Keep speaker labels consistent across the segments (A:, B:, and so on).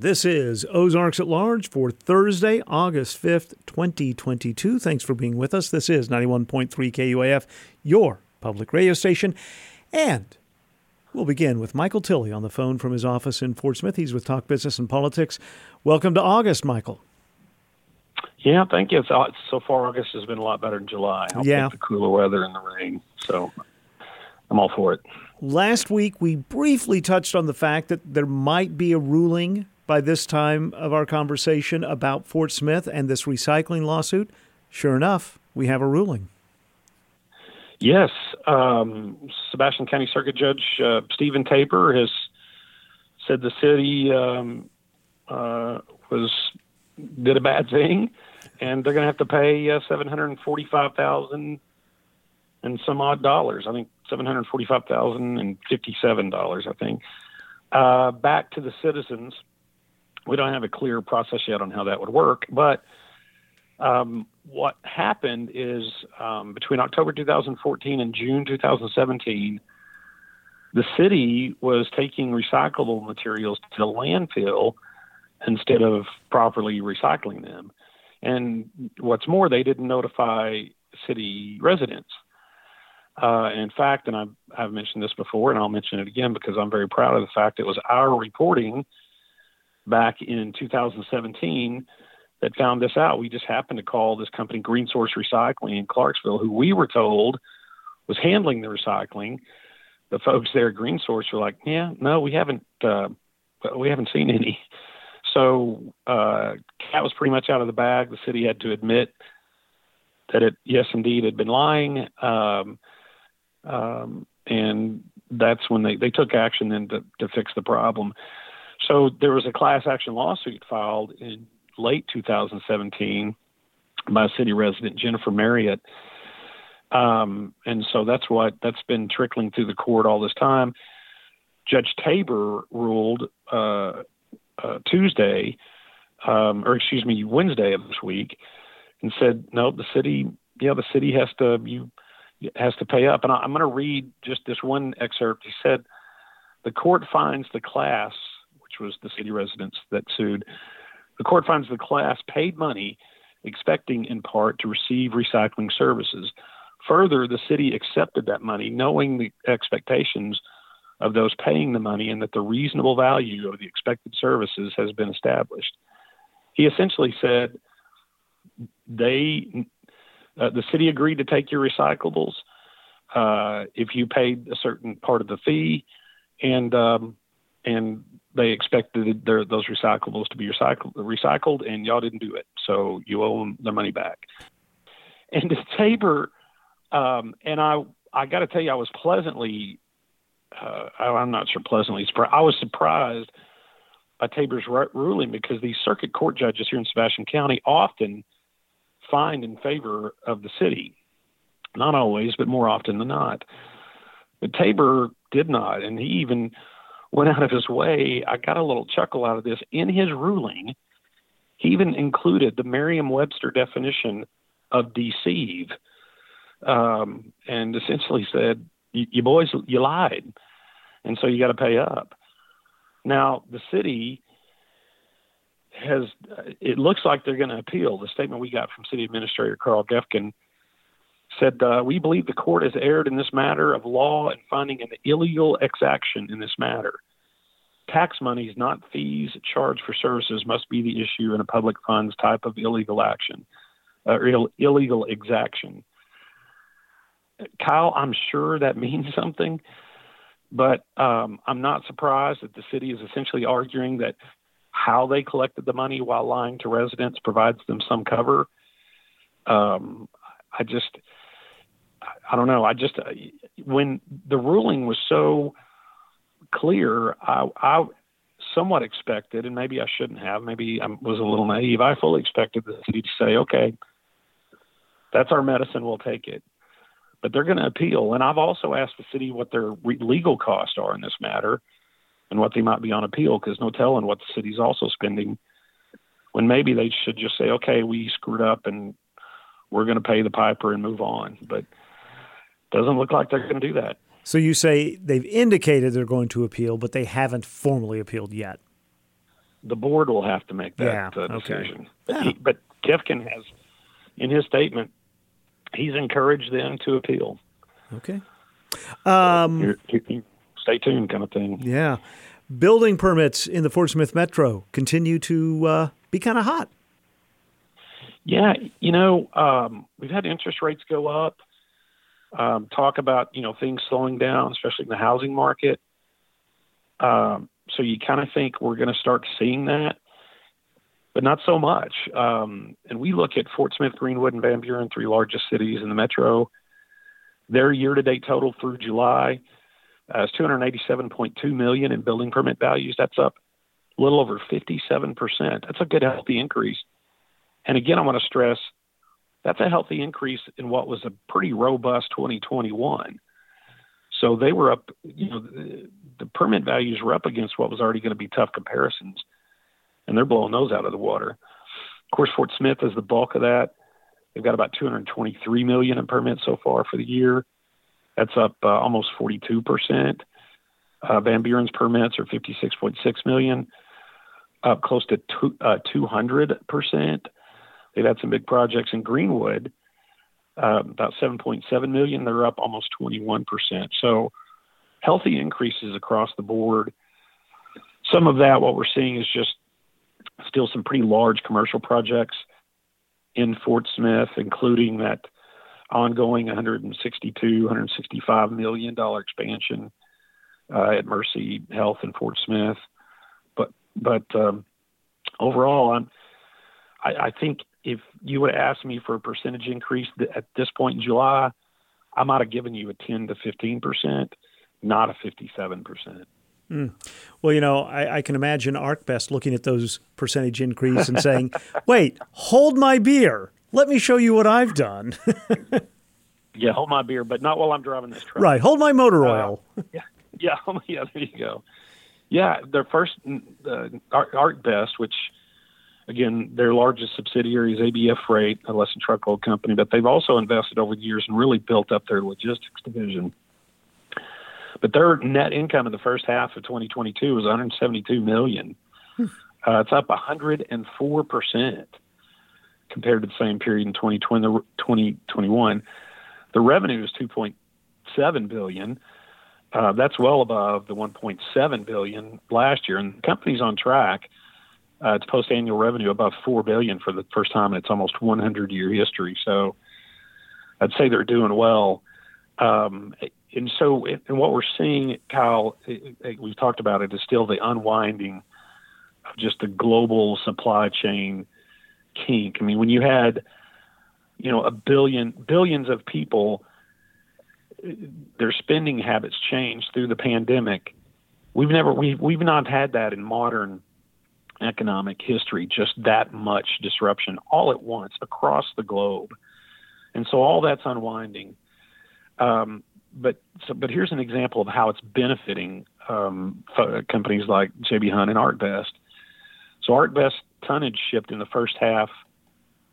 A: This is Ozarks at Large for Thursday, August 5th, 2022. Thanks for being with us. This is 91.3 KUAF, your public radio station. And we'll begin with Michael Tilley on the phone from his office in Fort Smith. He's with Talk Business and Politics. Welcome to August, Michael.
B: Yeah, thank you. So, uh, so far, August has been a lot better than July. I'll
A: yeah.
B: the cooler weather and the rain. So I'm all for it.
A: Last week, we briefly touched on the fact that there might be a ruling by this time of our conversation about Fort Smith and this recycling lawsuit? Sure enough, we have a ruling.
B: Yes. Um, Sebastian County Circuit Judge uh, Stephen Tabor has said the city um, uh, was did a bad thing, and they're going to have to pay uh, seven hundred forty-five thousand and some odd dollars. I think seven hundred forty-five thousand and fifty-seven dollars. I think uh, back to the citizens we don't have a clear process yet on how that would work, but um, what happened is um, between October 2014 and June 2017, the city was taking recyclable materials to the landfill instead of properly recycling them. And what's more, they didn't notify city residents. Uh, in fact, and I've, I've mentioned this before, and I'll mention it again because I'm very proud of the fact it was our reporting back in 2017 that found this out. We just happened to call this company Green Source Recycling in Clarksville, who we were told was handling the recycling. The folks there at Green Source were like, "Yeah, no, we haven't, uh, we haven't seen any." So uh, that was pretty much out of the bag. The city had to admit that it, yes, indeed, had been lying, um, um, and that's when they they took action then to, to fix the problem. So there was a class action lawsuit filed in late 2017 by city resident Jennifer Marriott. Um, and so that's what that's been trickling through the court all this time. Judge Tabor ruled uh, uh, Tuesday, um, or excuse me, Wednesday of this week, and said no, the city, yeah, the city has to you has to pay up. And I, am going to read just this one excerpt. He said, "The court finds the class was the city residents that sued. The court finds the class paid money, expecting in part to receive recycling services. Further, the city accepted that money, knowing the expectations of those paying the money and that the reasonable value of the expected services has been established. He essentially said they, uh, the city agreed to take your recyclables uh, if you paid a certain part of the fee, and um, and they expected their, those recyclables to be recycled, recycled, and y'all didn't do it, so you owe them their money back. And Tabor, um, and I, I got to tell you, I was pleasantly, uh, I'm not sure pleasantly surprised. I was surprised by Tabor's ruling because these circuit court judges here in Sebastian County often find in favor of the city. Not always, but more often than not. But Tabor did not, and he even went out of his way. I got a little chuckle out of this. In his ruling, he even included the Merriam Webster definition of deceive um, and essentially said, You boys, you lied. And so you got to pay up. Now, the city has, it looks like they're going to appeal. The statement we got from City Administrator Carl Geffken said, uh, We believe the court has erred in this matter of law and finding an illegal exaction in this matter. Tax monies, not fees charged for services, must be the issue in a public funds type of illegal action uh, or Ill- illegal exaction. Kyle, I'm sure that means something, but um, I'm not surprised that the city is essentially arguing that how they collected the money while lying to residents provides them some cover. Um, I just, I don't know. I just uh, when the ruling was so clear, I, I somewhat expected, and maybe I shouldn't have. Maybe I was a little naive. I fully expected the city to say, "Okay, that's our medicine. We'll take it." But they're going to appeal, and I've also asked the city what their legal costs are in this matter, and what they might be on appeal, because no telling what the city's also spending. When maybe they should just say, "Okay, we screwed up, and we're going to pay the piper and move on." But doesn't look like they're going to do that.
A: So you say they've indicated they're going to appeal, but they haven't formally appealed yet.
B: the board will have to make that
A: Yeah,
B: uh,
A: okay.
B: decision. But,
A: Yeah.
B: he, but Geffken has, in his statement, he's encouraged them to appeal.
A: Okay. Um,
B: You're- you- stay tuned, kind of thing.
A: yeah. Building permits in the Fort Smith Metro continue to uh, be kind of hot.
B: Yeah, you know, um, we've had interest rates go up. Um, talk about you know things slowing down, especially in the housing market. Um, so you kind of think we're going to start seeing that, but not so much. Um, and we look at Fort Smith, Greenwood, and Van Buren, three largest cities in the metro. Their year-to-date total through July uh, is 287.2 million in building permit values. That's up a little over 57 percent. That's a good, healthy increase. And again, I want to stress that's a healthy increase in what was a pretty robust 2021. So they were up, you know, the, the permit values were up against what was already going to be tough comparisons, and they're blowing those out of the water. Of course, Fort Smith is the bulk of that. They've got about 223 million in permits so far for the year. That's up uh, almost 42 percent. Uh, Van Buren's permits are 56.6 million, up close to two, uh, 200 percent. They've had some big projects in Greenwood, uh, about 7.7 million. They're up almost 21 percent. So healthy increases across the board. Some of that, what we're seeing is just still some pretty large commercial projects in Fort Smith, including that ongoing 162, 165 million dollar expansion uh, at Mercy Health in Fort Smith. But but um, overall, I'm I, I think if you would have asked me for a percentage increase at this point in July, I might have given you a 10 to 15 percent, not a 57 percent.
A: Well, you know, I, I can imagine ArcBest looking at those percentage increase and saying, "Wait, hold my beer. Let me show you what I've done."
B: Yeah, hold my beer, but not while I'm driving this truck.
A: right, hold my motor oil.
B: Yeah, yeah, yeah. There you go. Yeah, their first uh, Art which again their largest subsidiary is ABF Freight, a less than truckload company, but they've also invested over the years and really built up their logistics division. But their net income in the first half of 2022 was 172 million. Uh, it's up 104 percent compared to the same period in 2020, 2021. The revenue is 2.7 billion. Uh, that's well above the 1.7 billion last year, and the company's on track uh, to post annual revenue above 4 billion for the first time in its almost 100 year history. So, I'd say they're doing well. Um, and so, and what we're seeing, Kyle, it, it, we've talked about it, is still the unwinding of just the global supply chain kink. I mean, when you had, you know, a billion billions of people their spending habits changed through the pandemic. We've never we've we've not had that in modern economic history, just that much disruption all at once across the globe. And so all that's unwinding. Um, but so, but here's an example of how it's benefiting um, f- companies like JB Hunt and ArcBest. So ArcBest tonnage shipped in the first half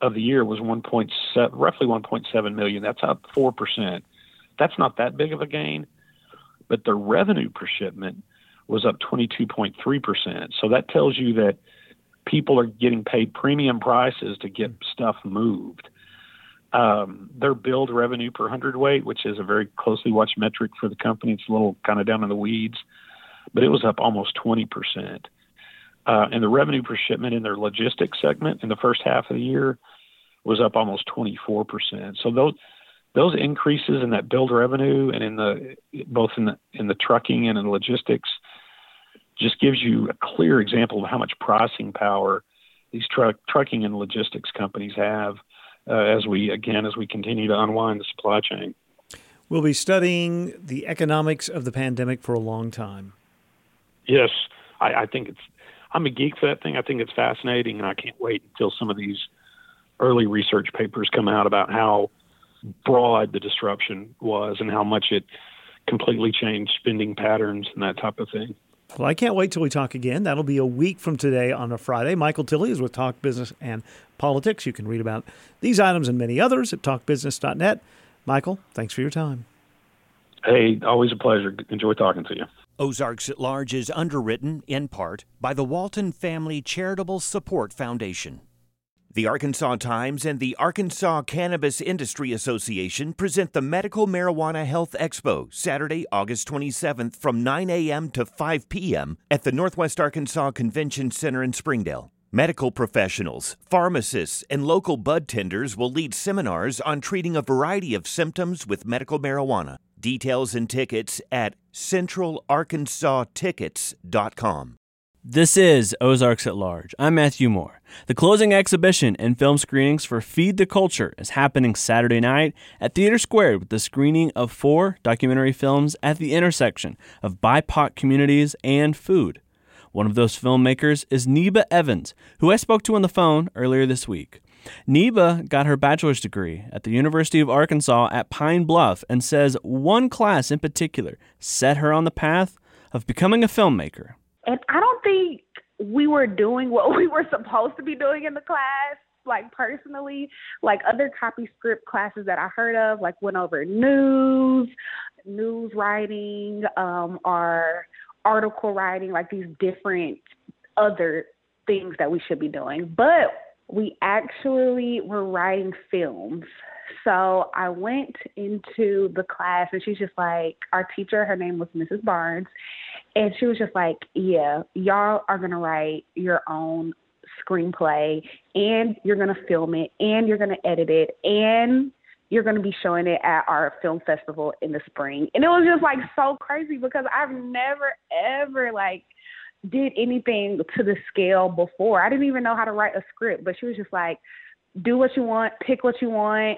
B: of the year was 1.7, roughly 1.7 million. That's up four percent that's not that big of a gain, but the revenue per shipment was up 22.3%. So that tells you that people are getting paid premium prices to get stuff moved. Um, their build revenue per hundredweight, which is a very closely watched metric for the company, it's a little kind of down in the weeds, but it was up almost 20%. Uh, and the revenue per shipment in their logistics segment in the first half of the year was up almost 24%. So those those increases in that build revenue and in the both in the in the trucking and in logistics just gives you a clear example of how much pricing power these truck trucking and logistics companies have uh, as we again as we continue to unwind the supply chain.
A: We'll be studying the economics of the pandemic for a long time.
B: Yes, I, I think it's. I'm a geek for that thing. I think it's fascinating, and I can't wait until some of these early research papers come out about how broad the disruption was and how much it completely changed spending patterns and that type of thing.
A: Well, I can't wait till we talk again. That'll be a week from today on a Friday. Michael Tilley is with Talk Business and Politics. You can read about these items and many others at talkbusiness.net. Michael, thanks for your time.
B: Hey, always a pleasure. Enjoy talking to you.
C: Ozarks at Large is underwritten, in part, by the Walton Family Charitable Support Foundation. The Arkansas Times and the Arkansas Cannabis Industry Association present the Medical Marijuana Health Expo Saturday, August 27th from 9 a.m. to 5 p.m. at the Northwest Arkansas Convention Center in Springdale. Medical professionals, pharmacists, and local bud tenders will lead seminars on treating a variety of symptoms with medical marijuana. Details and tickets at centralarkansastickets.com.
D: This is Ozarks at Large. I'm Matthew Moore. The closing exhibition and film screenings for Feed the Culture is happening Saturday night at TheatreSquared with the screening of four documentary films at the intersection of BIPOC communities and food. One of those filmmakers is Neba Evans, who I spoke to on the phone earlier this week. Neba got her bachelor's degree at the University of Arkansas at Pine Bluff and says one class in particular set her on the path of becoming a filmmaker.
E: And I don't think we were doing what we were supposed to be doing in the class. Like personally, like other copy script classes that I heard of, like went over news, news writing, um, or article writing, like these different other things that we should be doing. But we actually were writing films. So I went into the class and she's just like, our teacher, her name was Mrs. Barnes, and she was just like, Yeah, y'all are gonna write your own screenplay and you're gonna film it and you're gonna edit it and you're going to be showing it at our film festival in the spring. And it was just like so crazy because I've never ever like did anything to the scale before. I didn't even know how to write a script, but she was just like, do what you want, pick what you want,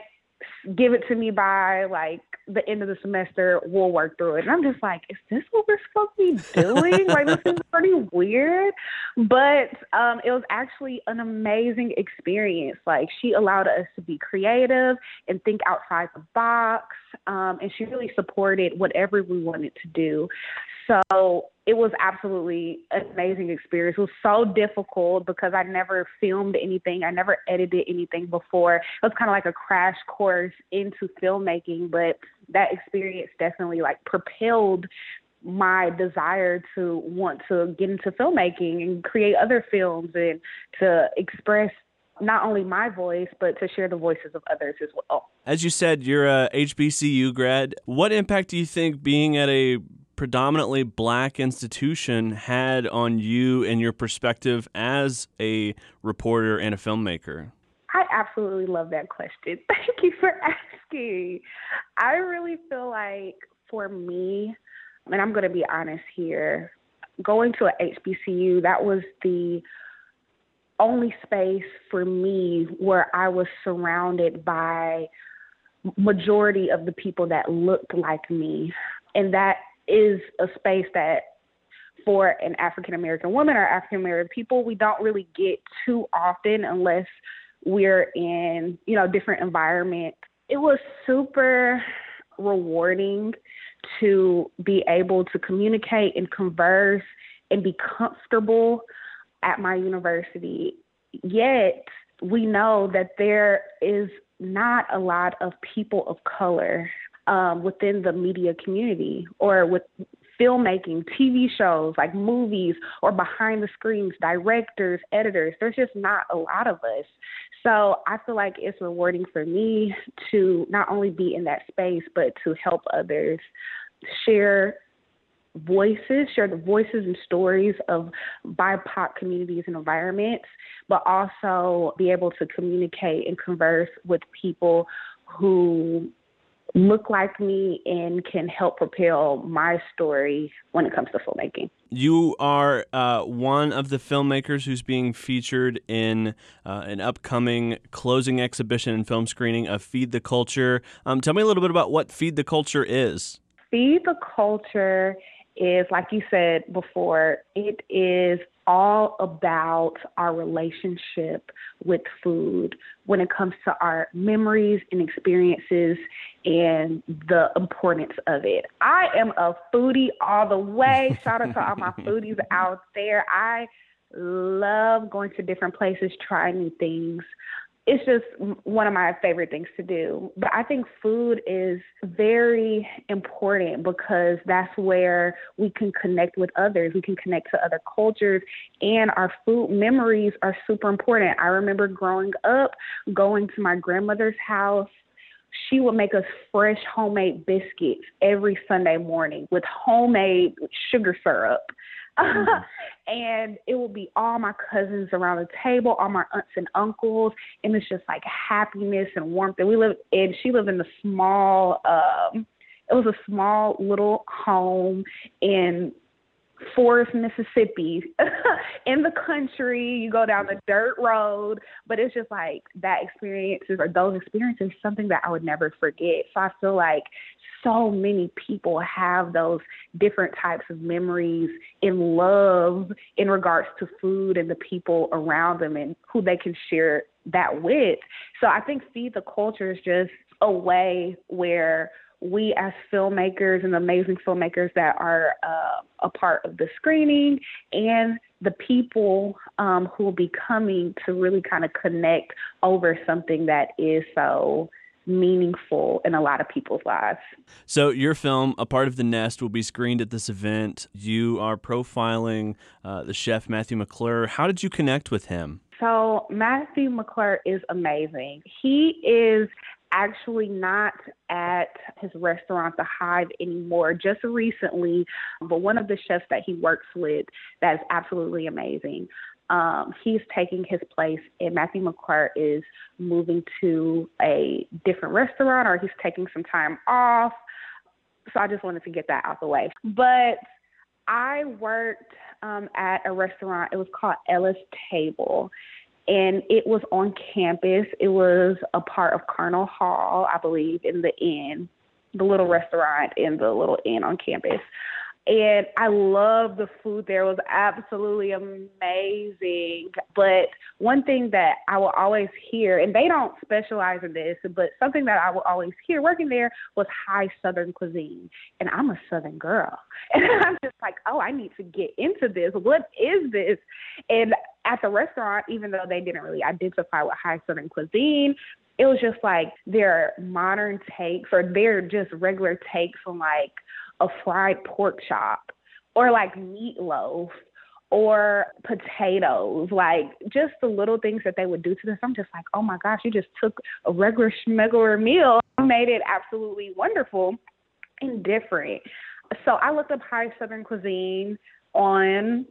E: give it to me by like the end of the semester. We'll work through it. And I'm just like, is this what we're supposed to be doing? like this is pretty weird. But um, it was actually an amazing experience. Like she allowed us to be creative and think outside the box. Um, and she really supported whatever we wanted to do. So it was absolutely an amazing experience. It was so difficult because I never filmed anything, I never edited anything before. It was kind of like a crash course into filmmaking, but that experience definitely like propelled my desire to want to get into filmmaking and create other films and to express not only my voice, but to share the voices of others as well.
D: As you said, you're a HBCU grad. What impact do you think being at a predominantly black institution had on you and your perspective as a reporter and a filmmaker?
E: I absolutely love that question. Thank you for asking. I really feel like for me, and I'm going to be honest here, going to a HBCU, that was the only space for me where I was surrounded by majority of the people that looked like me. And that is a space that for an African American woman or African American people, we don't really get too often unless we're in, you know, different environments. It was super rewarding to be able to communicate and converse and be comfortable at my university. Yet, we know that there is not a lot of people of color um, within the media community or with filmmaking, TV shows, like movies, or behind the screens, directors, editors. There's just not a lot of us. So I feel like it's rewarding for me to not only be in that space, but to help others share voices, share the voices and stories of BIPOC communities and environments, but also be able to communicate and converse with people who look like me and can help propel my story when it comes to filmmaking.
D: You are uh, one of the filmmakers who's being featured in uh, an upcoming closing exhibition and film screening of Feed the Culture. Um, tell me a little bit about what Feed the Culture is.
E: Feed the Culture is, like you said before, it is all about our relationship with food when it comes to our memories and experiences and the importance of it. I am a foodie all the way. Shout out to all my foodies out there. I love going to different places, trying new things. It's just one of my favorite things to do. But I think food is very important because that's where we can connect with others. We can connect to other cultures, and our food memories are super important. I remember growing up, going to my grandmother's house. She would make us fresh homemade biscuits every Sunday morning with homemade sugar syrup. Mm-hmm. and it will be all my cousins around the table, all my aunts and uncles, and it's just like happiness and warmth. And we live, and she lived in a small, um, it was a small little home in Forest, Mississippi, in the country. You go down the dirt road, but it's just like that experiences or those experiences something that I would never forget. So I feel like so many people have those different types of memories in love in regards to food and the people around them and who they can share that with. So I think Feed the Culture is just a way where we as filmmakers and amazing filmmakers that are uh, a part of the screening and the people um, who will be coming to really kind of connect over something that is so meaningful in a lot of people's lives.
D: So, your film, A Part of the Nest, will be screened at this event. You are profiling uh, the chef Matthew McClure. How did you connect with him?
E: So, Matthew McClure is amazing. He is actually not at his restaurant, The Hive, anymore, just recently. But one of the chefs that he works with that is absolutely amazing. Um, he's taking his place, and Matthew McClure is moving to a different restaurant or he's taking some time off. So I just wanted to get that out the way. But I worked um, at a restaurant, it was called Ella's Table and it was on campus. It was a part of Carnall Hall, I believe, in the inn, the little restaurant in the little inn on campus. And I love the food there. It was absolutely amazing. But one thing that I will always hear, and they don't specialize in this, but something that I will always hear working there was high Southern cuisine. And I'm a Southern girl. And I'm just like, oh, I need to get into this. What is this? And at the restaurant, even though they didn't really identify with high Southern cuisine, it was just like their modern takes or their just regular takes on like a fried pork chop or like meatloaf or potatoes, like just the little things that they would do to this. I'm just like, oh my gosh, you just took a regular schmegular meal made it absolutely wonderful and different. So I looked up high Southern cuisine on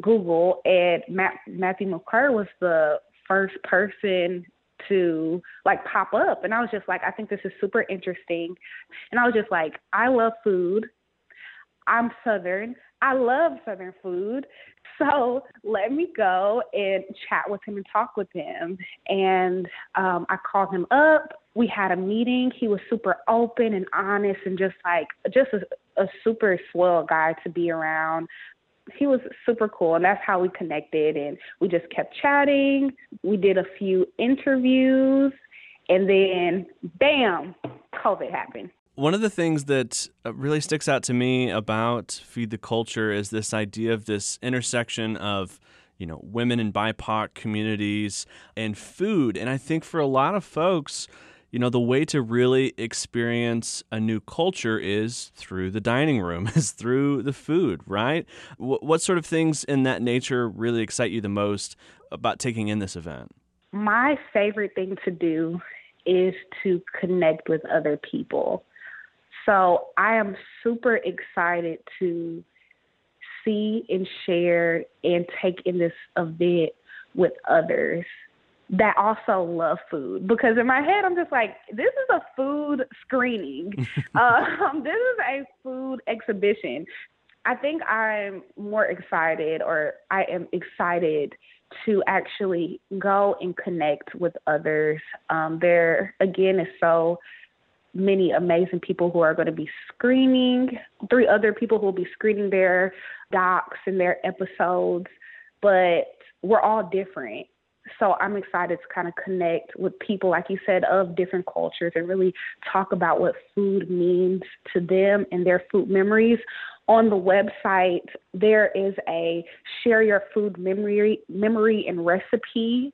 E: Google, and Matt, Matthew McClure was the first person to like pop up and I was just like I think this is super interesting and I was just like I love food. I'm southern. I love southern food. So let me go and chat with him and talk with him. And um I called him up. We had a meeting. He was super open and honest and just like just a, a super swell guy to be around he was super cool and that's how we connected and we just kept chatting. We did a few interviews and then bam covid happened.
D: One of the things that uh, really sticks out to me about feed the culture is this idea of this intersection of you know women and bipoc communities and food. And i think for a lot of folks you know, the way to really experience a new culture is through the dining room, is through the food, right? What sort of things in that nature really excite you the most about taking in this event?
E: My favorite thing to do is to connect with other people. So I am super excited to see and share and take in this event with others that also love food because in my head I'm just like this is a food screening. um, this is a food exhibition. I think I'm more excited or I am excited to actually go and connect with others. Um, there again is so many amazing people who are going to be screening, three other people who will be screening their docs and their episodes, but we're all different so I'm excited to kind of connect with people, like you said, of different cultures and really talk about what food means to them and their food memories. On the website, there is a share your food memory, memory and recipe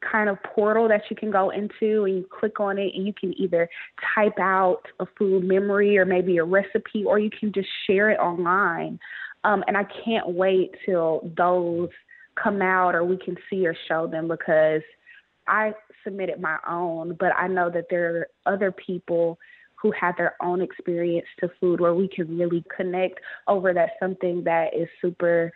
E: kind of portal that you can go into and you click on it and you can either type out a food memory or maybe a recipe or you can just share it online. Um, and I can't wait till those come out or we can see or show them because I submitted my own, but I know that there are other people who have their own experience to food where we can really connect over that something that is super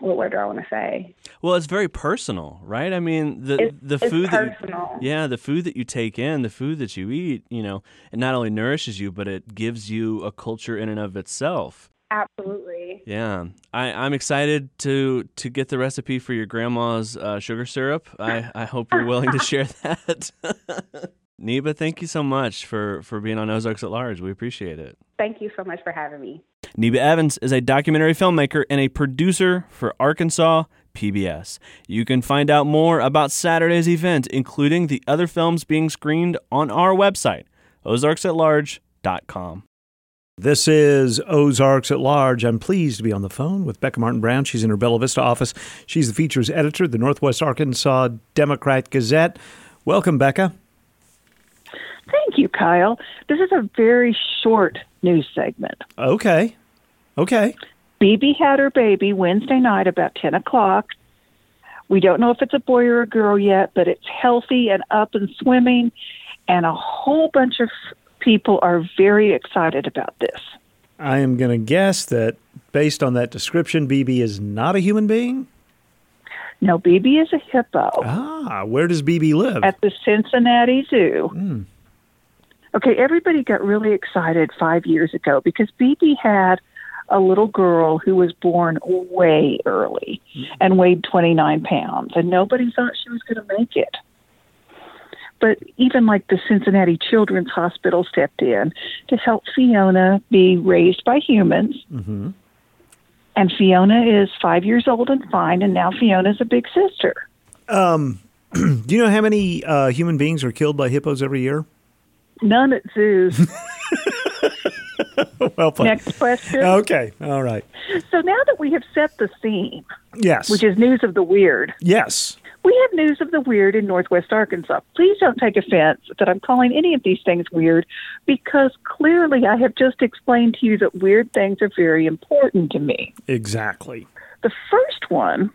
E: what word do I want to say?
D: Well, it's very personal, right? I mean, the
E: it's,
D: the food
E: personal.
D: that you, yeah, the food that you take in, the food that you eat, you know, it not only nourishes you, but it gives you a culture in and of itself.
E: Absolutely.
D: Yeah, I, I'm excited to to get the recipe for your grandma's uh, sugar syrup. I, I hope you're willing to share that. Neba, thank you so much for, for being on Ozarks at Large. We appreciate it.
E: Thank you so much for having me.
D: Neba Evans is a documentary filmmaker and a producer for Arkansas PBS. You can find out more about Saturday's event, including the other films being screened, on our website, ozarksatlarge.com.
A: This is Ozarks at Large. I'm pleased to be on the phone with Becca Martin Brown. She's in her Bella Vista office. She's the features editor of the Northwest Arkansas Democrat Gazette. Welcome, Becca.
F: Thank you, Kyle. This is a very short news segment.
A: Okay. Okay.
F: BB had her baby Wednesday night about 10 o'clock. We don't know if it's a boy or a girl yet, but it's healthy and up and swimming, and a whole bunch of people are very excited about this.
A: I am going to guess that based on that description, BB is not a human being.
F: No, BB is a hippo.
A: Ah, where does BB live?
F: At the Cincinnati Zoo.
A: Mm.
F: Okay, everybody got really excited five years ago because BB had a little girl who was born way early and weighed 29 pounds, and nobody thought she was going to make it. But even like the Cincinnati Children's Hospital stepped in to help Fiona be raised by humans.
A: Mm-hmm.
F: And Fiona is five years old and fine, and now Fiona's a big sister.
A: Um, do you know how many uh, human beings are killed by hippos every year?
F: None at zoos.
A: well played.
F: Next question.
A: Okay. All right.
F: So now that we have set the scene,
A: Yes.
F: which is news of the weird,
A: yes.
F: We have news of the weird in Northwest Arkansas. Please don't take offense that I'm calling any of these things weird because clearly I have just explained to you that weird things are very important to me.
A: Exactly.
F: The first one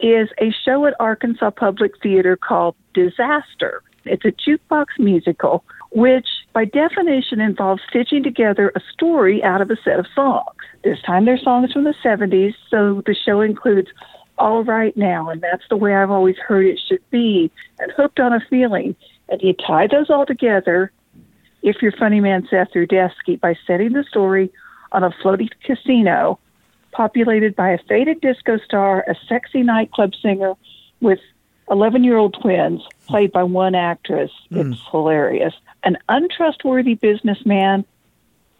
F: is a show at Arkansas Public Theater called Disaster. It's a jukebox musical, which by definition involves stitching together a story out of a set of songs. This time they're songs from the 70s, so the show includes All Right Now, and that's the way I've always heard it should be, and Hooked on a Feeling. And you tie those all together, if you're funny man Seth Rudetsky, by setting the story on a floating casino populated by a faded disco star, a sexy nightclub singer with 11 year old twins, played by one actress. Hmm. It's hilarious. An untrustworthy businessman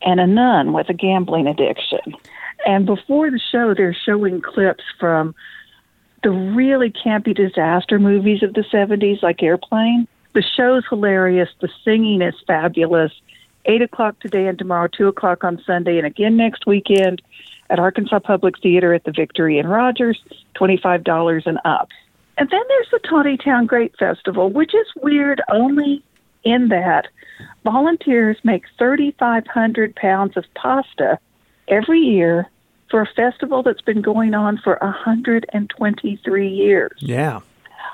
F: and a nun with a gambling addiction. And before the show, they're showing clips from the really campy disaster movies of the 70s, like Airplane. The show's hilarious. The singing is fabulous. 8 o'clock today and tomorrow, 2 o'clock on Sunday, and again next weekend at Arkansas Public Theater at the Victory in Rogers, $25 and up. And then there's the Tontitown Grape Festival, which is weird only in that volunteers make 3,500 pounds of pasta every year for a festival that's been going on for 123 years.
A: Yeah.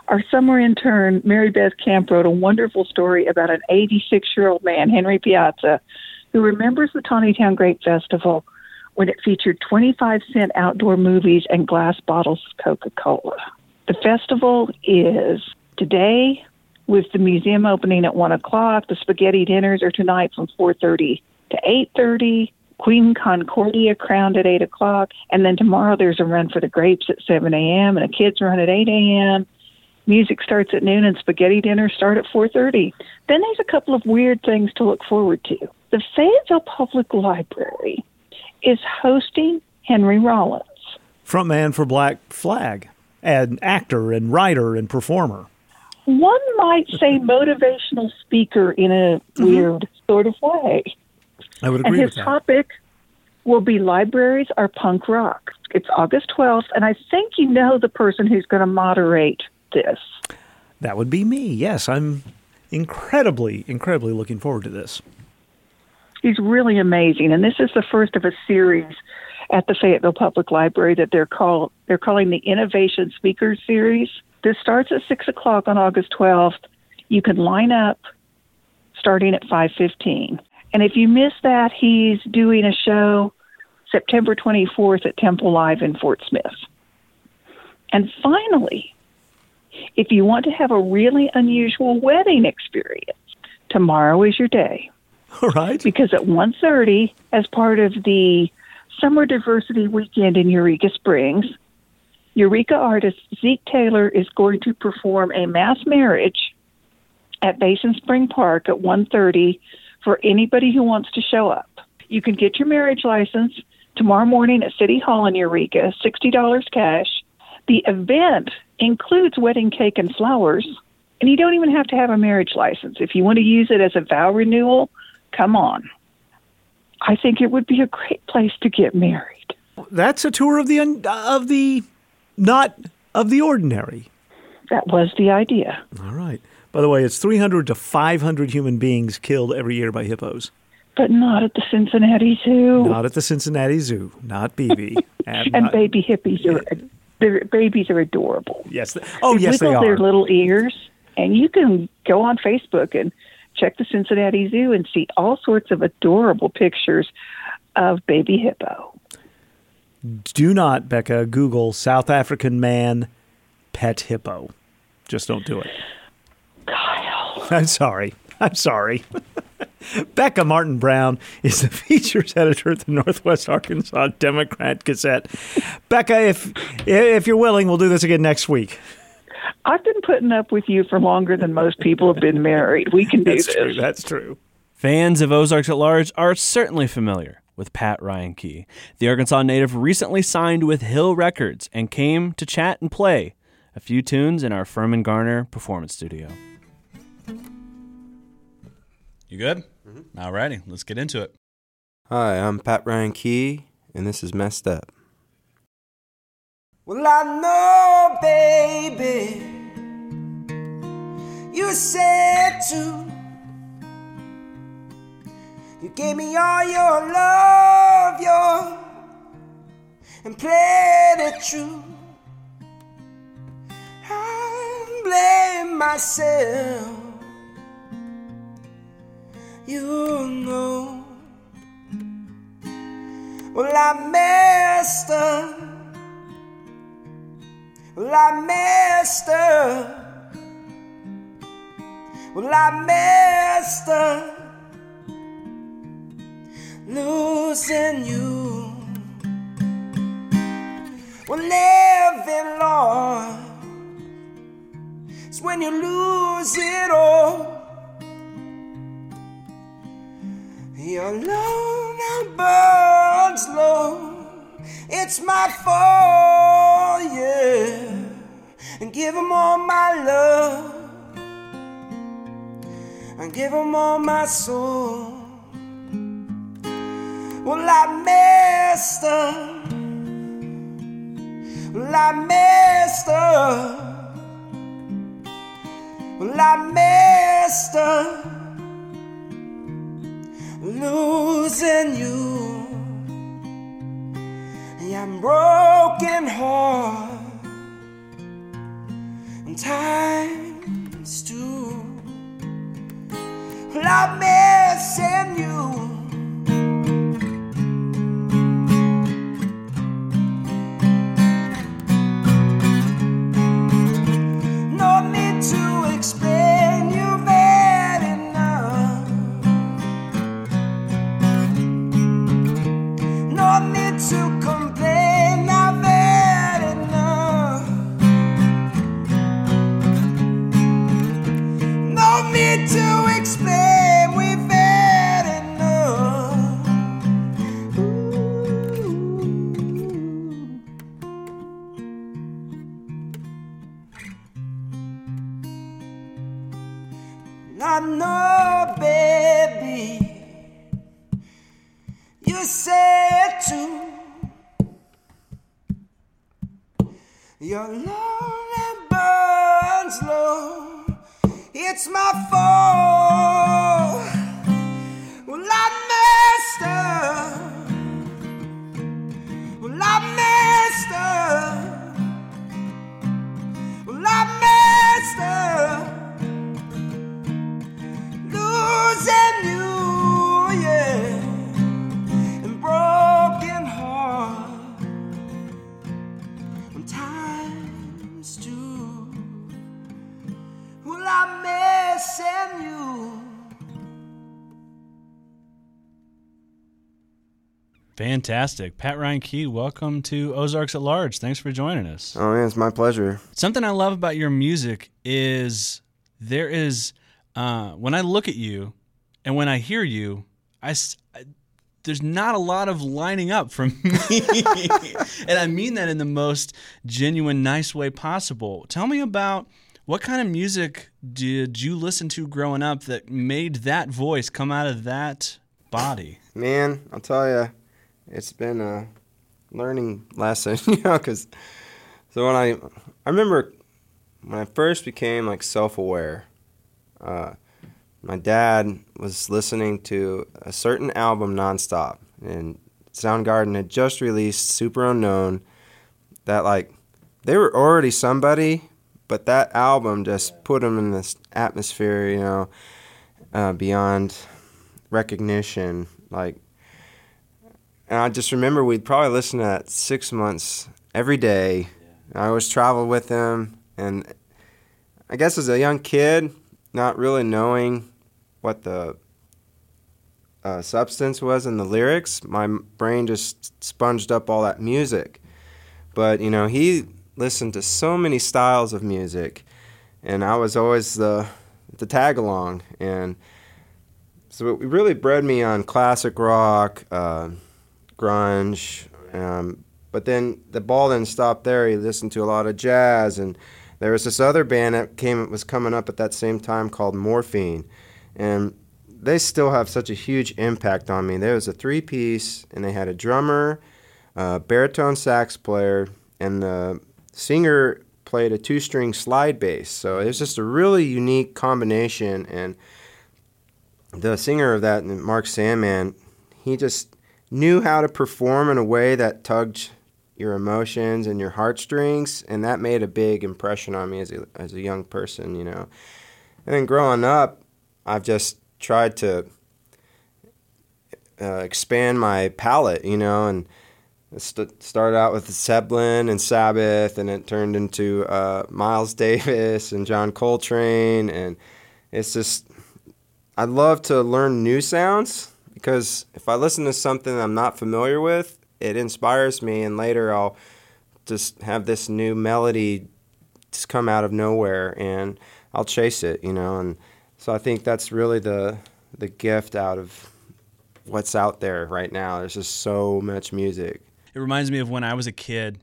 F: Our summer intern, Mary Beth Camp, wrote a wonderful story about an 86 year old man, Henry Piazza, who remembers the Tontitown Grape Festival when it featured 25 cent outdoor movies and glass bottles of Coca Cola. The festival is today with the museum opening at 1 o'clock. The spaghetti dinners are tonight from 4.30 to 8.30. Queen Concordia crowned at 8 o'clock. And then tomorrow there's a run for the grapes at 7 a.m. and a kids run at 8 a.m. Music starts at noon and spaghetti dinners start at 4.30. Then there's a couple of weird things to look forward to. The Fayetteville Public Library is hosting Henry Rollins.
A: Frontman for Black Flag, an actor and writer and performer.
F: One might say motivational speaker in a mm-hmm. weird sort of way.
A: I would
F: And his topic will be libraries are punk rock. It's August 12th, and I think you know the person who's going to moderate this.
A: That would be me. Yes, I'm incredibly, incredibly looking forward to this.
F: He's really amazing, and this is the first of a series at the Fayetteville Public Library that they're called they're calling the Innovation Speakers Series. This starts at six o'clock on August twelfth. You can line up starting at five fifteen. And if you miss that, he's doing a show September 24th at Temple Live in Fort Smith. And finally, if you want to have a really unusual wedding experience, tomorrow is your day.
A: All right.
F: Because at 1:30 as part of the Summer Diversity Weekend in Eureka Springs, Eureka artist Zeke Taylor is going to perform a mass marriage at Basin Spring Park at 1:30 for anybody who wants to show up. You can get your marriage license tomorrow morning at City Hall in Eureka, $60 cash. The event includes wedding cake and flowers, and you don't even have to have a marriage license. If you want to use it as a vow renewal, come on. I think it would be a great place to get married.
A: That's a tour of the un- of the not of the ordinary.
F: That was the idea.
A: All right. By the way, it's 300 to 500 human beings killed every year by hippos.
F: But not at the Cincinnati Zoo.
A: Not at the Cincinnati Zoo. Not BB.
F: and, and baby hippies are their babies are adorable.
A: Yes. Oh,
F: they
A: yes, they are.
F: their little ears, and you can go on Facebook and check the Cincinnati Zoo and see all sorts of adorable pictures of baby hippo.
A: Do not, Becca, Google South African man pet hippo. Just don't do it.
F: Kyle.
A: I'm sorry. I'm sorry. Becca Martin Brown is the features editor at the Northwest Arkansas Democrat Gazette. Becca, if if you're willing, we'll do this again next week.
F: I've been putting up with you for longer than most people have been married. We can do
A: That's
F: this.
A: true. That's true.
D: Fans of Ozarks at Large are certainly familiar with Pat Ryan Key. The Arkansas native recently signed with Hill Records and came to chat and play a few tunes in our Furman Garner performance studio.
G: You good? Mm-hmm. All righty, let's get into it.
H: Hi, I'm Pat Ryan Key, and this is Messed Up.
I: Well, I know, baby, you said to. You gave me all your love, your, and played it true. I blame myself you know. Well, I messed up. Well, I messed up. Well, I messed up. Losing you. Well, living lost. It's when you lose it all. Your love now burns low. It's my fault, yeah. And give them all my love. And give them all my soul. Well, I messed up. Well, I messed up. Well, I messed up losing you. I'm broken heart and times two. Well, I'm missing you. Your lonely burns low. It's my fault.
D: Fantastic. Pat Ryan Key, welcome to Ozarks at Large. Thanks for joining us.
H: Oh, yeah, it's my pleasure.
D: Something I love about your music is there is, uh, when I look at you and when I hear you, I, I- there's not a lot of lining up from me. and I mean that in the most genuine, nice way possible. Tell me about what kind of music did you listen to growing up that made that voice come out of that body?
H: Man, I'll tell you, it's been a learning lesson, you know, because so when I, I remember when I first became like self-aware, uh, my dad was listening to a certain album nonstop, and Soundgarden had just released Superunknown. That like, they were already somebody, but that album just put them in this atmosphere, you know, uh, beyond recognition. Like, and I just remember we'd probably listen to that six months every day. I always traveled with him, and I guess as a young kid, not really knowing what the uh, substance was in the lyrics, my brain just sponged up all that music. But you know, he listened to so many styles of music, and I was always the the tag along, and so it really bred me on classic rock, uh, grunge. Um, but then the ball didn't stop there. He listened to a lot of jazz, and there was this other band that came was coming up at that same time called Morphine, and they still have such a huge impact on me. There was a three piece, and they had a drummer, a baritone sax player, and the singer played a two string slide bass. So it was just a really unique combination, and the singer of that, Mark Sandman, he just knew how to perform in a way that tugged your emotions and your heartstrings, and that made a big impression on me as a, as a young person, you know. And then growing up, I've just tried to uh, expand my palette, you know, and st- started out with Zeppelin and Sabbath, and it turned into uh, Miles Davis and John Coltrane, and it's just I love to learn new sounds because if I listen to something I'm not familiar with, it inspires me, and later I'll just have this new melody just come out of nowhere, and I'll chase it, you know. And so I think that's really the the gift out of what's out there right now. There's just so much music.
D: It reminds me of when I was a kid.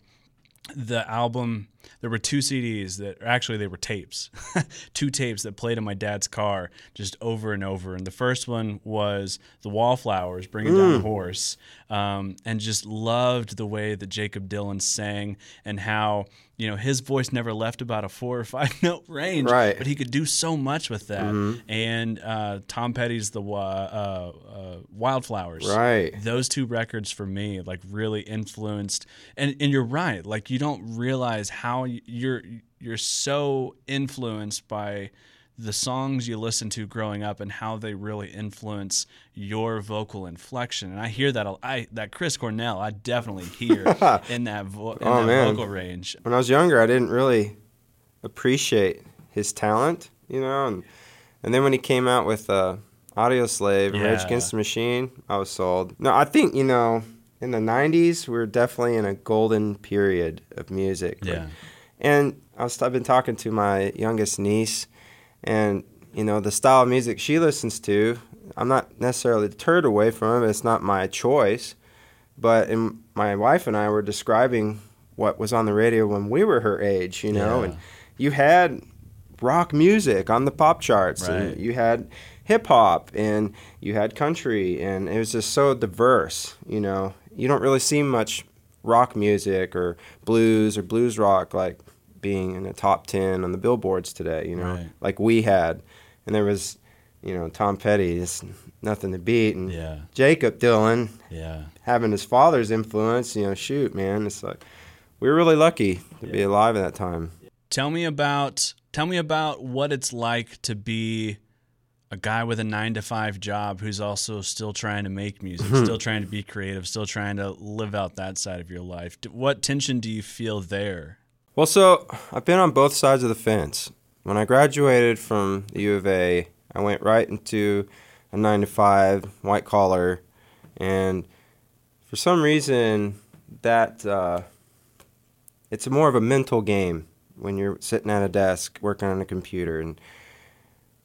D: The album, there were two CDs that actually they were tapes, two tapes that played in my dad's car just over and over. And the first one was the Wallflowers, Bringing Down the Horse, um, and just loved the way that Jakob Dylan sang and how you know his voice never left about a four or five note range,
H: Right.
D: But he could do so much with that.
H: Mhm.
D: And uh, Tom Petty's the uh, uh, Wildflowers,
H: Right.
D: those two records for me like really influenced and and you're right like you don't realize how you're you're so influenced by the songs you listen to growing up and how they really influence your vocal inflection and I hear that I that Chris Cornell I definitely hear in that, vo- in
H: Oh,
D: that vocal range
H: When I was younger, I didn't really appreciate his talent, you know, and and then when he came out with uh, Audioslave, and Rage Against the Machine, I was sold. No, I think you know, in the '90s, we were definitely in a golden period of music.
D: Yeah.
H: and I was, I've been talking to my youngest niece, and you know, the style of music she listens to, I'm not necessarily deterred away from it. It's not my choice, but in, my wife and I were describing what was on the radio when we were her age, you know,
D: Yeah.
H: and you had rock music on the pop charts,
D: Right.
H: and you had hip hop, and you had country, and it was just so diverse, you know. You don't really see much rock music or blues or blues rock like being in the top 10 on the billboards today, you know,
G: Right.
H: like we had. And there was, you know, Tom Petty, is nothing to beat. And
G: Yeah.
H: Jakob Dylan,
G: Yeah.
H: having his father's influence, you know, shoot, man, it's like we were really lucky to be alive at that time.
G: Tell me about tell me about what it's like to be a guy with a 9 to 5 job who's also still trying to make music, mm-hmm. still trying to be creative, still trying to live out that side of your life. What tension do you feel there?
H: Well, so I've been on both sides of the fence. When I graduated from the U of A, I went right into a nine to five white collar, and for some reason, that uh, it's more of a mental game when you're sitting at a desk working on a computer. And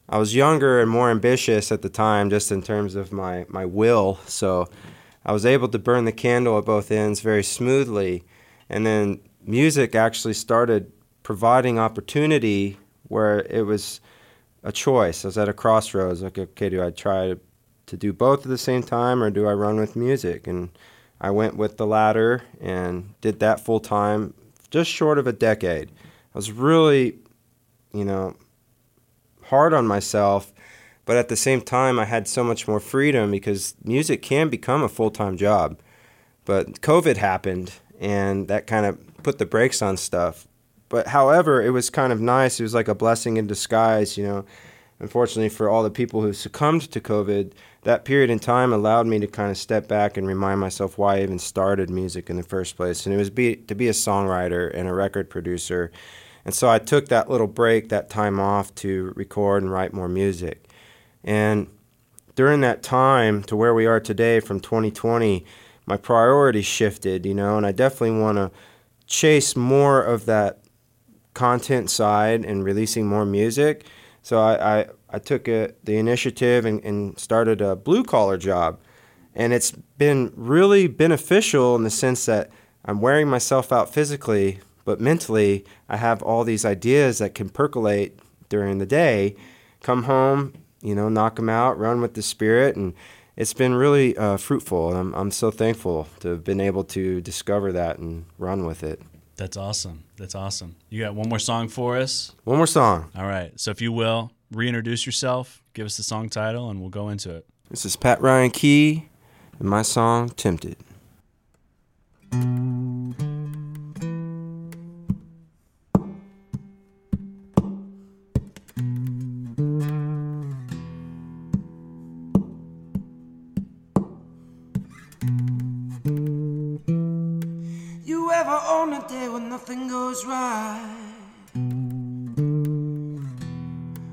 H: I was younger and more ambitious at the time, just in terms of my my will. So I was able to burn the candle at both ends very smoothly, and then music actually started providing opportunity where it was a choice. I was at a crossroads. Like, okay, do I try to, do both at the same time, or do I run with music? And I went with the latter and did that full time, just short of a decade. I was really, you know, hard on myself, but at the same time, I had so much more freedom because music can become a full time job. But COVID happened, and that kind of put the brakes on stuff. But however, it was kind of nice. It was like a blessing in disguise, you know. Unfortunately, for all the people who succumbed to COVID, that period in time allowed me to kind of step back and remind myself why I even started music in the first place. And it was be, to be a songwriter and a record producer. And so I took that little break, that time off to record and write more music. And during that time to where we are today from 2020, my priorities shifted, you know, and I definitely want to chase more of that content side and releasing more music. So I, I, I took a, the initiative and, and started a blue collar job. And it's been really beneficial in the sense that I'm wearing myself out physically, but mentally, I have all these ideas that can percolate during the day. Come home, you know, knock them out, run with the spirit, and it's been really uh, fruitful. And I'm, I'm so thankful to have been able to discover that and run with it.
G: That's awesome. That's awesome. You got one more song for us?
H: One more song.
G: All right. So if you will, reintroduce yourself, give us the song title, and we'll go into it.
H: This is Pat Ryan Key and my song Tempted.
I: Nothing goes right?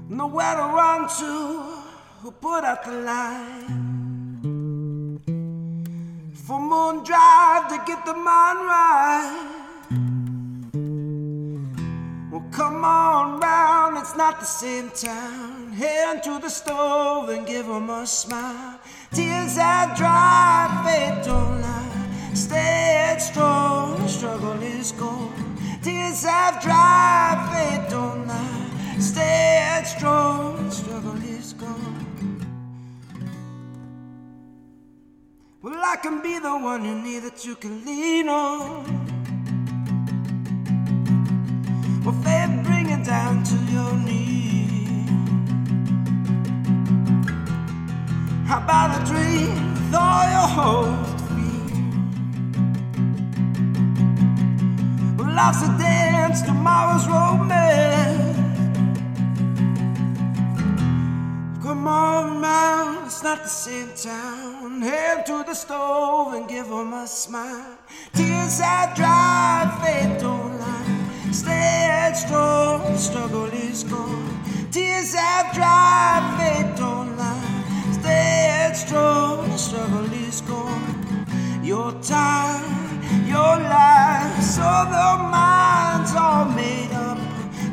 I: Nowhere to run to, who put out the light? For moon drive to get the mind right. Well, come on round, it's not the same town. Hand to the stove and give 'em a smile. Tears that dry, faith don't lie. Stay strong, the struggle is gone. Tears have dried, faith don't lie. Stay strong, struggle is gone. Well, I can be the one you need that you can lean on. Well, faith bring it down to your knees. How about a dream with all your hopes life's a dance, tomorrow's romance. Come on round, it's not the same town. Head to the stove and give 'em a smile. Tears have dried, faith don't lie. Stay strong, the struggle is gone. Tears have dried, faith don't lie. Stay strong, the struggle is gone. Your time, your life, so the mind's all made up.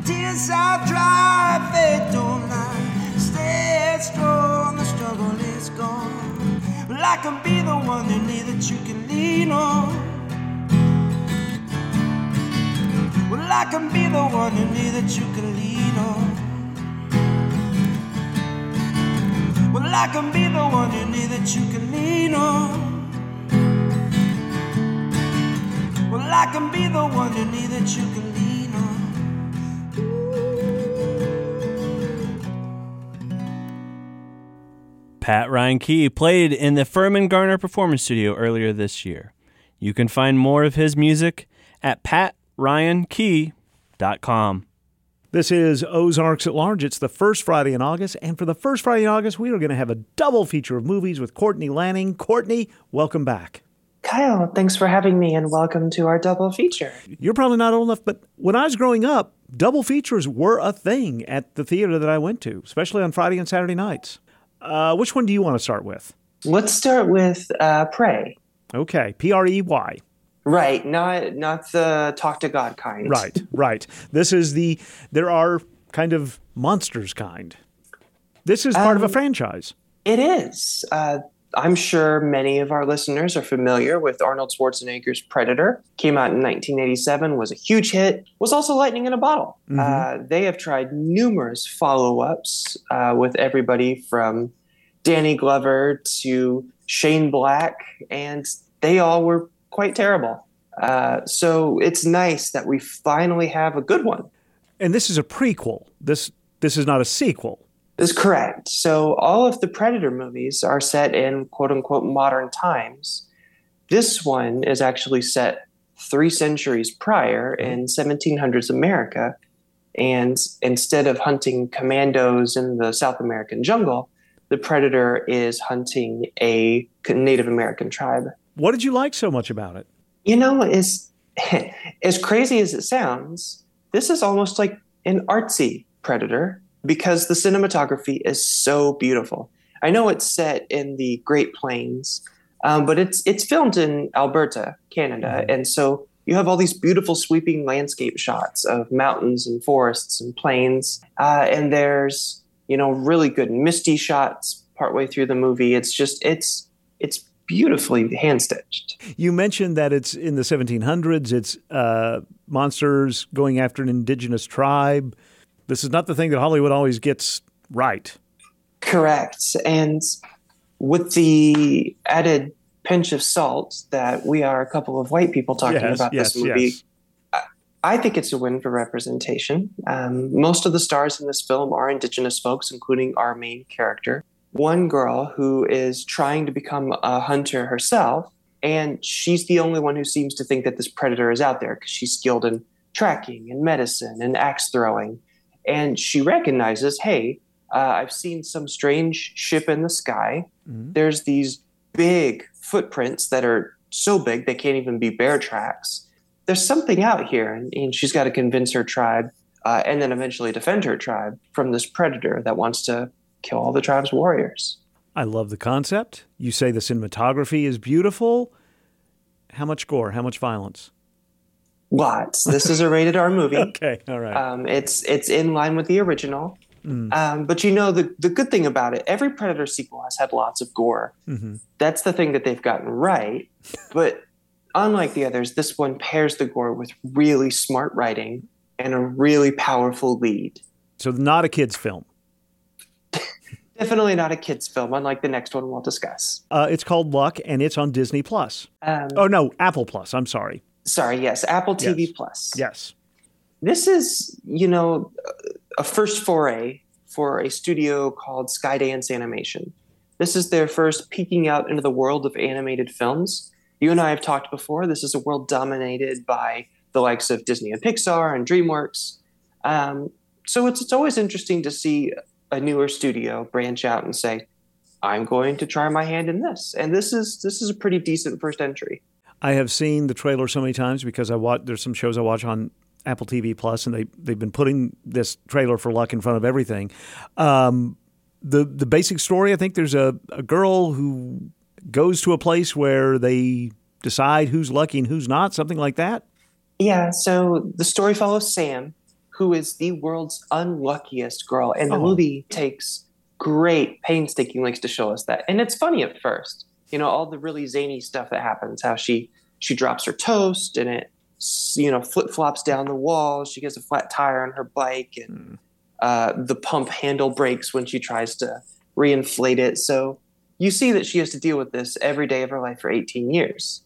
I: Tears have dried, faith don't lie. Stay strong, the struggle is gone. Well, I can be the one you need that you can lean on. Well, I can be the one you need that you can lean on. Well, I can be the one you need that you can lean on. Well, I can be the one you need that you can lean on.
D: Pat Ryan Key played in the Furman Garner Performance Studio earlier this year. You can find more of his music at patryankey.com.
A: This is Ozarks at Large. It's the first Friday in August, and for the first Friday in August, we are going to have a double feature of movies with Courtney Lanning. Courtney, welcome back.
J: Kyle, thanks for having me and welcome to our double feature.
A: You're probably not old enough, but when I was growing up, double features were a thing at the theater that I went to, especially on Friday and Saturday nights. Uh, which one do you want to start with?
J: Let's start with uh, Prey.
A: Okay, P R E Y.
J: Right, not not the talk to God kind.
A: Right, right. This is the there are kind of monsters kind. This is part of a
J: Um,
A: franchise.
J: It is. Uh, I'm sure many of our listeners are familiar with Arnold Schwarzenegger's Predator. Came out in 1987, was a huge hit, was also lightning in a bottle.
A: Mhm.
J: Uh, they have tried numerous follow ups uh, with everybody from Danny Glover to Shane Black, and they all were quite terrible. Uh, so it's nice that we finally have a good one.
A: And this is a prequel. This this is not a sequel.
J: Is correct. So all of the Predator movies are set in quote unquote modern times. This one is actually set three centuries prior mm-hmm. in 1700s America. And instead of hunting commandos in the South American jungle, the Predator is hunting a Native American tribe.
A: What did you like so much about it?
J: You know, as as crazy as it sounds, this is almost like an artsy predator because the cinematography is so beautiful. I know it's set in the Great Plains, um, but it's it's filmed in Alberta, Canada, and so you have all these beautiful sweeping landscape shots of mountains and forests and plains, uh, and there's you know really good misty shots partway through the movie. It's just it's it's beautifully hand stitched.
A: You mentioned that it's in the 1700s. It's uh, monsters going after an indigenous tribe. This is not the thing that Hollywood always gets right.
J: Correct. And with the added pinch of salt that we are a couple of white people talking
A: Yes,
J: about
A: yes,
J: this movie,
A: yes.
J: I- I think it's a win for representation. Um, most of the stars in this film are Indigenous folks, including our main character. One girl who is trying to become a hunter herself, and she's the only one who seems to think that this predator is out there because she's skilled in tracking and medicine and axe throwing. And she recognizes, hey, uh, I've seen some strange ship in the sky. There's these big footprints that are so big they can't even be bear tracks. There's something out here, and, and she's got to convince her tribe uh, and then eventually defend her tribe from this predator that wants to kill all the tribe's warriors.
A: I love the concept. You say the cinematography is beautiful. How much gore? How much violence?
J: Lots. This is a rated R movie.
A: Okay, all right.
J: Um, it's it's in line with the original.
A: Mm.
J: Um, but you know the the good thing about it, every Predator sequel has had lots of gore.
A: Mhm.
J: That's the thing that they've gotten right. But unlike the others, this one pairs the gore with really smart writing and a really powerful lead.
A: So not a kids' film.
J: Definitely not a kids' film, unlike the next one we'll discuss.
A: Uh, it's called Luck, and it's on Disney Plus.
J: Um,
A: Oh no, Apple Plus. I'm sorry.
J: Sorry, yes, Apple TV
A: Yes.
J: Plus.
A: Yes.
J: This is, you know, a first foray for a studio called Skydance Animation. This is their first peeking out into the world of animated films. You and I have talked before. This is a world dominated by the likes of Disney and Pixar and DreamWorks. Um, so it's, it's always interesting to see a newer studio branch out and say, I'm going to try my hand in this. And this is this is a pretty decent first entry.
A: I have seen the trailer so many times because I watch. There's some shows I watch on Apple TV Plus, and they they've been putting this trailer for Luck in front of everything. Um, the the basic story, I think there's a, a girl who goes to a place where they decide who's lucky and who's not, something like that.
J: Yeah, so the story follows Sam, who is the world's unluckiest girl. And the
A: Oh.
J: movie takes great painstaking lengths to show us that. And it's funny at first. You know, all the really zany stuff that happens, how she she drops her toast and it you know flip-flops down the wall, she gets a flat tire on her bike and uh, the pump handle breaks when she tries to reinflate it. So you see that she has to deal with this every day of her life for 18 years.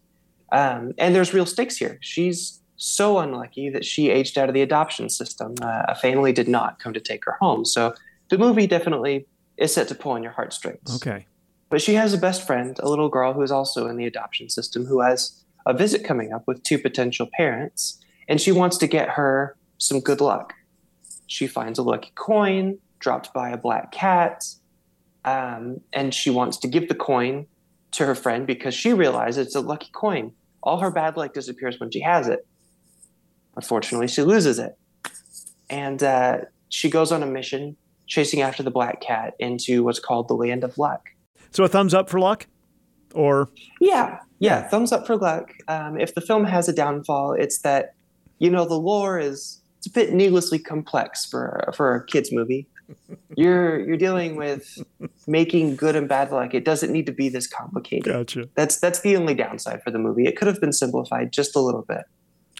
J: Um, and there's real stakes here. She's so unlucky that she aged out of the adoption system. Uh, a family did not come to take her home. So the movie definitely is set to pull on your heartstrings.
A: Okay.
J: But she has a best friend, a little girl who is also in the adoption system, who has a visit coming up with two potential parents, and she wants to get her some good luck. She finds a lucky coin dropped by a black cat, um, and she wants to give the coin to her friend because she realizes it's a lucky coin. All her bad luck disappears when she has it. Unfortunately, she loses it. And uh, she goes on a mission chasing after the black cat into what's called the land of luck.
A: So a thumbs up for luck? Or
J: Yeah, yeah, thumbs up for luck. Um, if the film has a downfall, it's that you know the lore is it's a bit needlessly complex for for a kids movie. You're you're dealing with making good and bad luck. It doesn't need to be this complicated.
A: Gotcha.
J: That's that's the only downside for the movie. It could have been simplified just a little bit.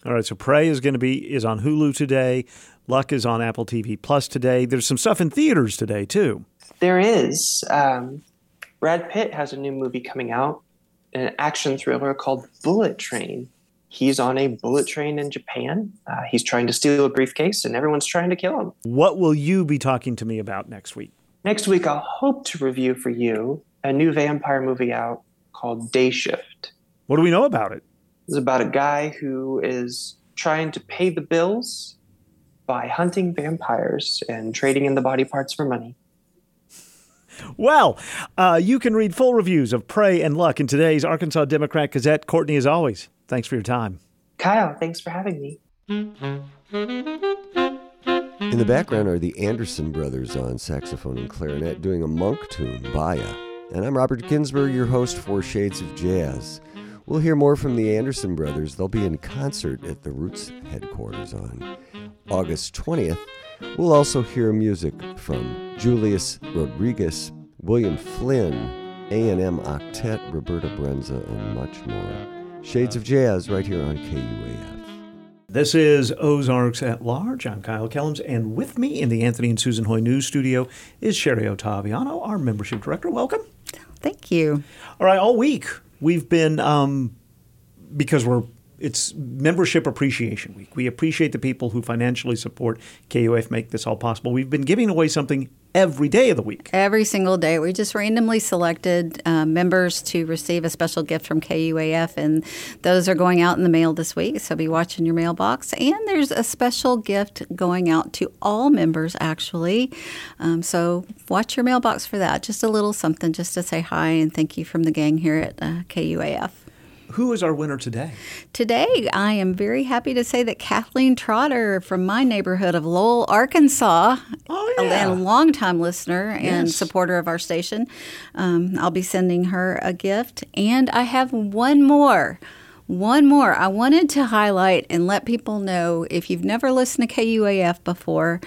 A: All right, so Prey is going to be is on Hulu today. Luck is on Apple TV Plus today. There's some stuff in theaters today too.
J: There is. Um, Brad Pitt has a new movie coming out, an action thriller called Bullet Train. He's on a bullet train in Japan. Uh, he's trying to steal a briefcase, and everyone's trying to kill him.
A: What will you be talking to me about next week?
J: Next week, I'll hope to review for you a new vampire movie out called Day Shift.
A: What do we know about it?
J: It's about a guy who is trying to pay the bills by hunting vampires and trading in the body parts for money.
A: Well, uh, you can read full reviews of Prey and Luck in today's Arkansas Democrat Gazette. Courtney, as always, thanks for your time.
J: Kyle, thanks for having me.
K: In the background are the Anderson brothers on saxophone and clarinet doing a monk tune, Bye-Ya. And I'm Robert Ginsburg, your host for Shades of Jazz. We'll hear more from the Anderson brothers. They'll be in concert at the Roots headquarters on August 20th. We'll also hear music from Julius Rodriguez, William Flynn, A&M Octet, Roberta Brenza, and much more. Shades of Jazz right here on KUAF.
A: This is Ozarks at Large. I'm Kyle Kellums, and with me in the Anthony and Susan Hoy News Studio is Sherry Ottaviano, our membership director. Welcome.
L: Thank you.
A: All right, all week we've been um, because we're it's membership appreciation week. We appreciate the people who financially support KUF make this all possible. We've been giving away something every day of the week.
L: Every single day. We just randomly selected uh, members to receive a special gift from KUAF, and those are going out in the mail this week. So be watching your mailbox. And there's a special gift going out to all members, actually. Um, so watch your mailbox for that. Just a little something just to say hi and thank you from the gang here at uh, KUAF.
A: Who is our winner today?
L: Today, I am very happy to say that Kathleen Trotter from my neighborhood of Lowell, Arkansas,
A: oh,
L: yeah. a, longtime listener and
A: Yes.
L: supporter of our station, um, I'll be sending her a gift. And I have one more. One more. I wanted to highlight and let people know if you've never listened to KUAF before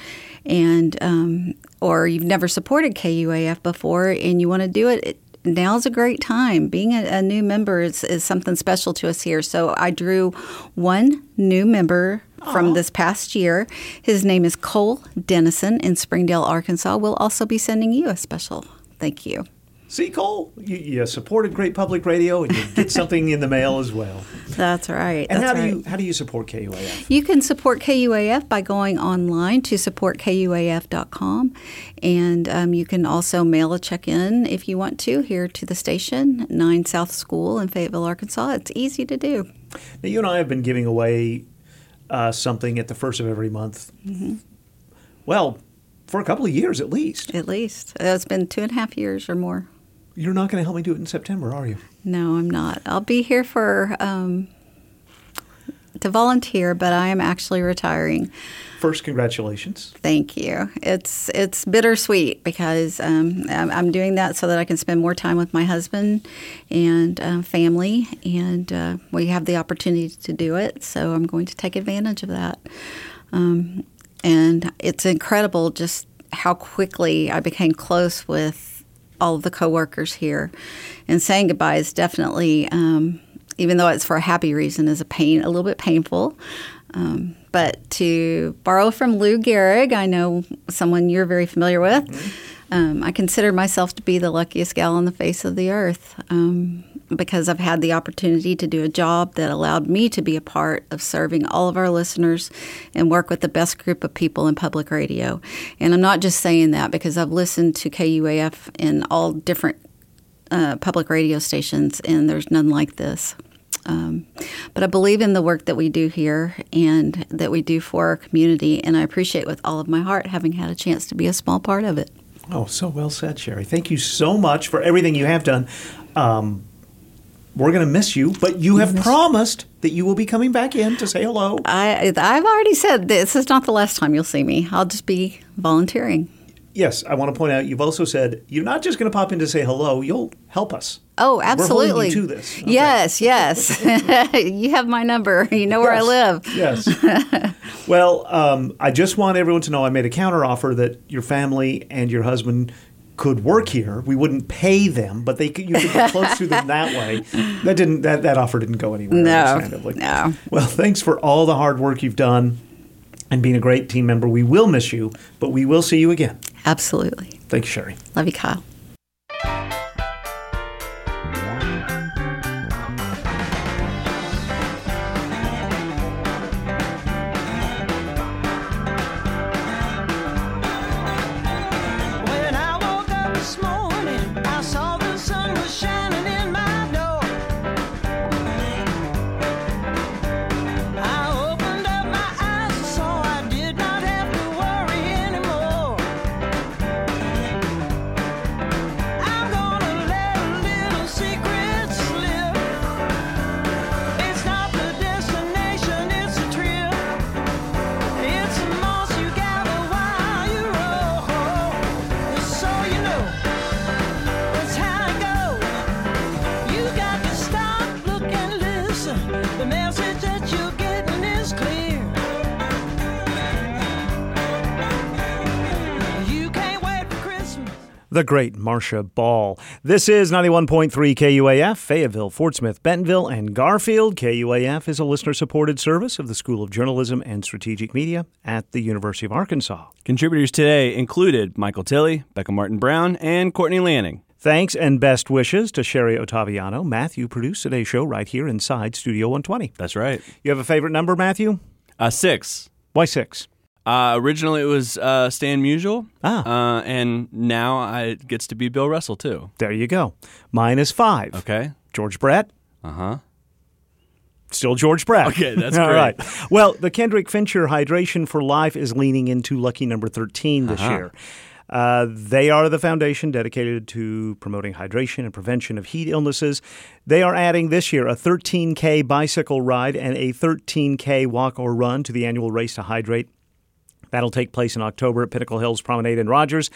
L: and um, or you've never supported KUAF before and you want to do it, it now's a great time. Being a, a new member is, is something special to us here. So I drew one new member from this past year. His name is Cole Dennison in Springdale, Arkansas. We'll also be sending you a special thank you.
A: See, Cole, you, you supported great public radio, and you get something in the mail as well.
L: That's right.
A: And
L: that's
A: how do you how do you support KUAF?
L: You can support KUAF by going online to supportkuaf.com. And um, you can also mail a check in if you want to here to the station, 9 South School in Fayetteville, Arkansas. It's easy to do.
A: Now, you and I have been giving away uh, something at the first of every month.
L: Mm-hmm.
A: Well, for a couple of years at least.
L: At least. It's been two and a half years or more.
A: You're not going to help me do it in September, are you?
L: No, I'm not. I'll be here for um, to volunteer, but I am actually retiring.
A: First, congratulations.
L: Thank you. It's it's bittersweet because um, I'm, doing that so that I can spend more time with my husband and uh, family, and uh, we have the opportunity to do it. So I'm going to take advantage of that. Um, and it's incredible just how quickly I became close with all of the coworkers here. And saying goodbye is definitely, um, even though it's for a happy reason, is a pain, a little bit painful. Um, but to borrow from Lou Gehrig, I know someone you're very familiar with. Um, I consider myself to be the luckiest gal on the face of the earth. Um, because I've had the opportunity to do a job that allowed me to be a part of serving all of our listeners and work with the best group of people in public radio. And I'm not just saying that because I've listened to KUAF in all different uh, public radio stations, and there's none like this. Um, but I believe in the work that we do here and that we do for our community, and I appreciate with all of my heart having had a chance to be a small part of it.
A: Oh, so well said, Sherry. Thank you so much for everything you have done. Um, we're going to miss you, but you have promised that you will be coming back in to say hello.
L: I, I've already said this is not the last time you'll see me. I'll just be volunteering.
A: Yes, I want to point out you've also said you're not just going to pop in to say hello, you'll help us.
L: Oh,
A: We're
L: absolutely.
A: to this. Okay.
L: Yes, yes. you have my number. You know where I live.
A: Yes. well, um, I just want everyone to know I made a counteroffer that your family and your husband could work here. We wouldn't pay them, but they could, you could get close to them that way. That didn't that, that offer didn't go anywhere.
L: No,
A: understandably.
L: no.
A: Well, thanks for all the hard work you've done and being a great team member. We will miss you, but we will see you again.
L: Absolutely.
A: Thanks, Sherry.
L: Love you, Kyle.
A: Marcia Ball. This is 91.3 KUAF, Fayetteville, Fort Smith, Bentonville, and Garfield. KUAF is a listener supported service of the School of Journalism and Strategic Media at the University of Arkansas.
D: Contributors today included Michael Tilley, Becca Martin Brown, and Courtney Lanning.
A: Thanks and best wishes to Sherry Ottaviano. Matthew produced today's show right here inside Studio 120.
D: That's right.
A: You have a favorite number, Matthew?
D: Uh, six.
A: Why six?
D: Uh, originally, it was uh, Stan Musial.
A: Ah.
D: Uh, and now I, it gets to be Bill Russell, too.
A: There you go. Mine is five.
D: Okay.
A: George Brett.
D: Uh huh.
A: Still George Brett.
D: Okay, that's
A: All
D: great.
A: right. Well, the Kendrick Fincher Hydration for Life is leaning into lucky number 13 this
D: Uh-huh.
A: year. Uh, they are the foundation dedicated to promoting hydration and prevention of heat illnesses. They are adding this year a 13K bicycle ride and a 13K walk or run to the annual Race to Hydrate. That'll take place in October at Pinnacle Hills Promenade in Rogers.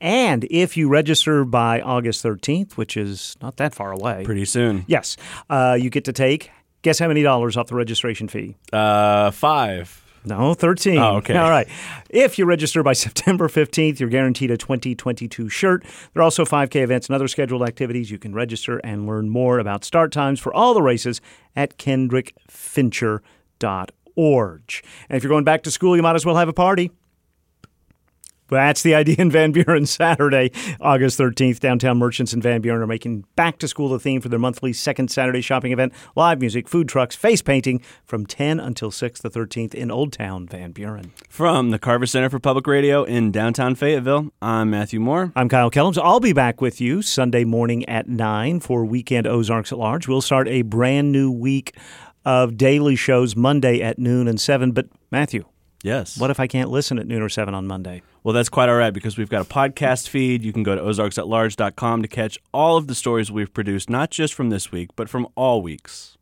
A: And if you register by August 13th, which is not that far away,
D: Pretty soon.
A: yes, uh, you get to take, guess how many dollars off the registration fee?
D: Uh, five.
A: No, 13.
D: Oh, okay.
A: All right. If you register by September 15th, you're guaranteed a 2022 shirt. There are also 5K events and other scheduled activities. You can register and learn more about start times for all the races at kendrickfincher.org. And if you're going back to school, you might as well have a party. That's the idea in Van Buren Saturday, August 13th. Downtown merchants in Van Buren are making back to school the theme for their monthly second Saturday shopping event. Live music, food trucks, face painting from 10 until 6 the 13th in Old Town, Van Buren.
D: From the Carver Center for Public Radio in downtown Fayetteville, I'm Matthew Moore.
A: I'm Kyle Kellums. I'll be back with you Sunday morning at 9 for Weekend Ozarks at Large. We'll start a brand new week of daily shows Monday at noon and 7. But, Matthew,
D: Yes.
A: what if I can't listen at noon or 7 on Monday?
D: Well, that's quite all right because we've got a podcast feed. You can go to ozarksatlarge.com to catch all of the stories we've produced, not just from this week, but from all weeks.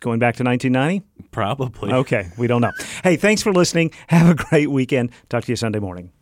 A: Going back to 1990?
D: Probably.
A: Okay, we don't know. Hey, thanks for listening. Have a great weekend. Talk to you Sunday morning.